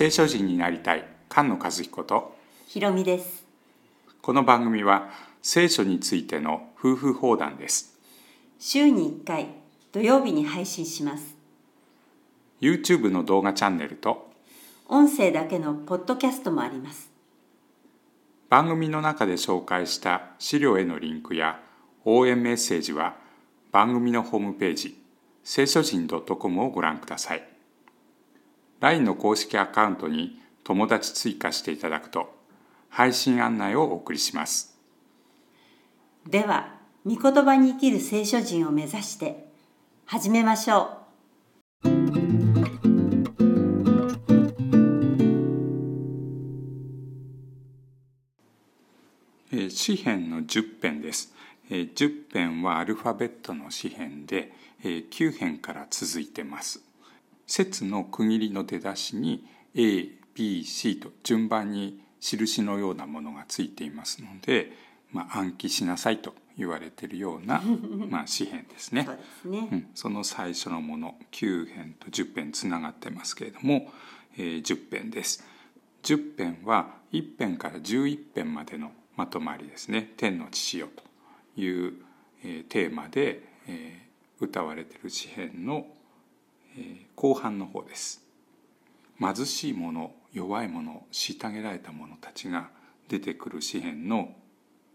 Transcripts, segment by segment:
聖書人になりたい菅野和彦とひろみです。この番組は聖書についての夫婦放談です。週に1回土曜日に配信します。YouTube の動画チャンネルと音声だけのポッドキャストもあります。番組の中で紹介した資料へのリンクや応援メッセージは番組のホームページ聖書人 .com をご覧ください LINE の公式アカウントに友達追加していただくと配信案内をお送りします。では御言葉に生きる聖書人を目指して始めましょえー詩編の10編です、えー10編はアルファベットの詩編で、えー9編から続いてます節の区切りの出だしに ABC と順番に印のようなものがついていますので、まあ、暗記しなさいと言われているような、まあ、詩編ですね。うそうですね、うん、その最初のもの9編と10編つながってますけれども、えー10編です。10編は1編から11編までのまとまりですね「天の父よ」という、えーテーマで、えー歌われている詩編の、えー後半の方です。貧しい者弱い者虐げられた者たちが出てくる詩編の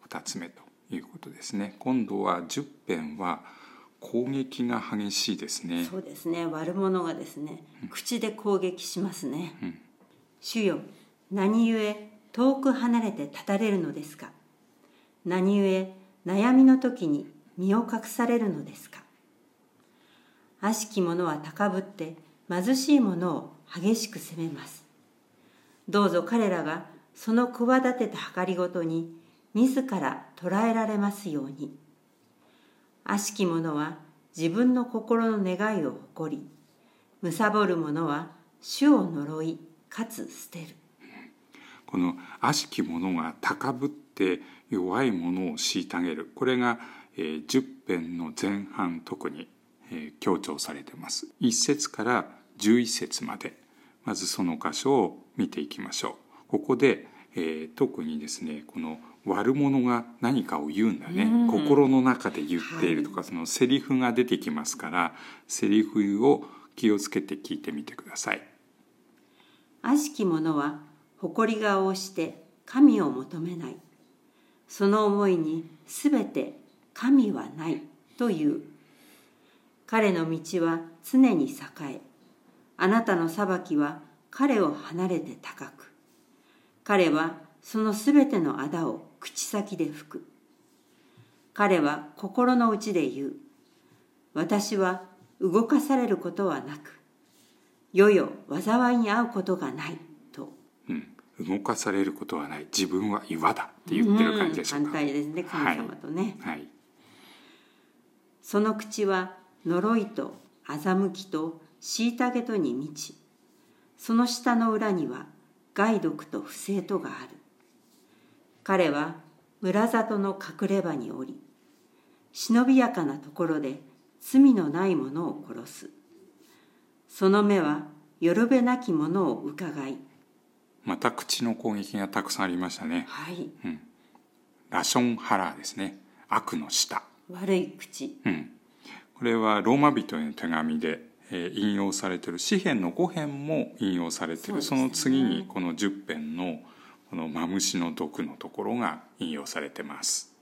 2つ目ということですね。今度は10編は攻撃が激しいですね。そうですね。悪者がですね口で攻撃しますね、主よ何故遠く離れて立たれるのですか？何故悩みの時に身を隠されるのですか？悪しき者は高ぶって貧しい者を激しく責めます。どうぞ彼らがその企てた計りごとに自ら捕らえられますように。悪しき者は自分の心の願いを誇り貪る者は主を呪いかつ捨てる。この悪しき者が高ぶって弱い者を虐げる。これが、えー10編の前半特に、強調されています。1節から11節まで。まずその箇所を見ていきましょう。ここで、えー特にですねこの悪者が何かを言うんだね、心の中で言っているとか、そのセリフが出てきますからセリフを気をつけて聞いてみてください。悪しき者は誇り顔をして神を求めない。その思いにすべて神はないという彼の道は常に栄えあなたの裁きは彼を離れて高く。彼はそのすべての仇を口先で吹く。彼は心の内で言う。私は動かされることはなく世よ災いに遭うことがないと。うん、動かされることはない。自分は岩だって言ってる感じでしょうか。反対ですね神様とね、はい、その口は呪いと欺きと虐げとに満ちその下の裏には害毒と不正とがある彼は村里の隠れ場におり忍びやかなところで罪のない者を殺すその目はよるべなき者を伺いまた口の攻撃がたくさんありましたね。はいラションハラーですね。悪の舌。悪い口うん、これはローマ人への手紙で、えー引用されている。詩編の5編も引用されている。そ,、ね。の次にこの10編のこのマムシの毒のところが引用されてます。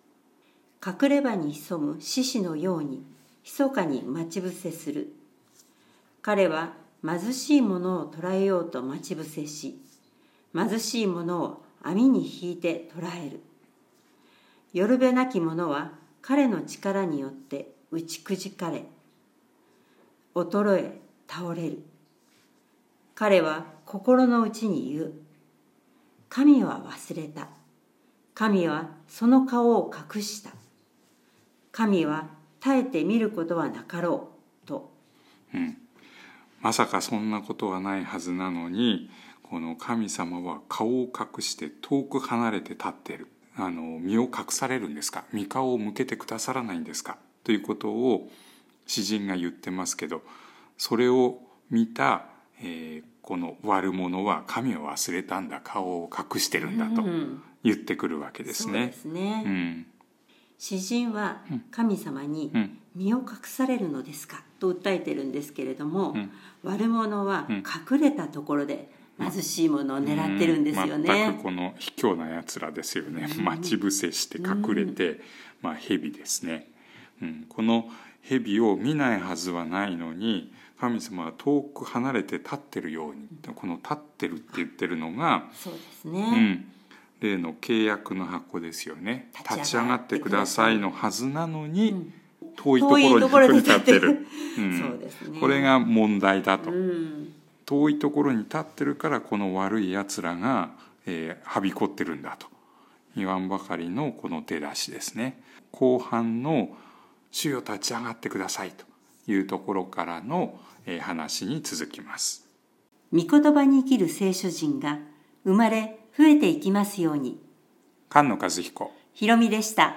隠れ場に潜む獅子のように密かに待ち伏せする。彼は貧しい者を捕らえようと待ち伏せし貧しい者を網に引いて捕らえる。よるべなき者は彼の力によって打ちくじかれ衰え倒れる。彼は心の内に言う。神は忘れた。神はその顔を隠した。神は耐えて見ることはなかろう。と。うん。まさかそんなことはないはずなのにこの神様は顔を隠して遠く離れて立ってる。あの身を隠されるんですか？身顔を向けてくださらないんですか？ということを詩人が言ってますけどそれを見た、えーこの悪者は神を忘れたんだ顔を隠してるんだとうん。言ってくるわけですね。詩人は神様にうん。身を隠されるのですか？と訴えてるんですけれども、ん。悪者はん。隠れたところで貧しいものを狙ってるんですようん。全ねく。この卑怯なやつらですよね、待ち伏せして隠れて、まあ蛇ですね、うん、この蛇を見ないはずはないのに神様は遠く離れて立ってるようにこの立ってるって言ってるのが、そうですうね。ん、例の契約の箱ですよね。立ち上がってください。のはずなのに、遠いところに遠いところに立ってる、うん。そうですね。これが問題だと。うん、遠いところに立ってるからこの悪いやつらが、えーはびこってるんだと。言わんばかりのこの出だしですね。後半の「主よ立ち上がってください」というところからの、えー話に続きます。御言葉に生きる聖書人が生まれ増えていきますように。菅野和彦ひろみでした。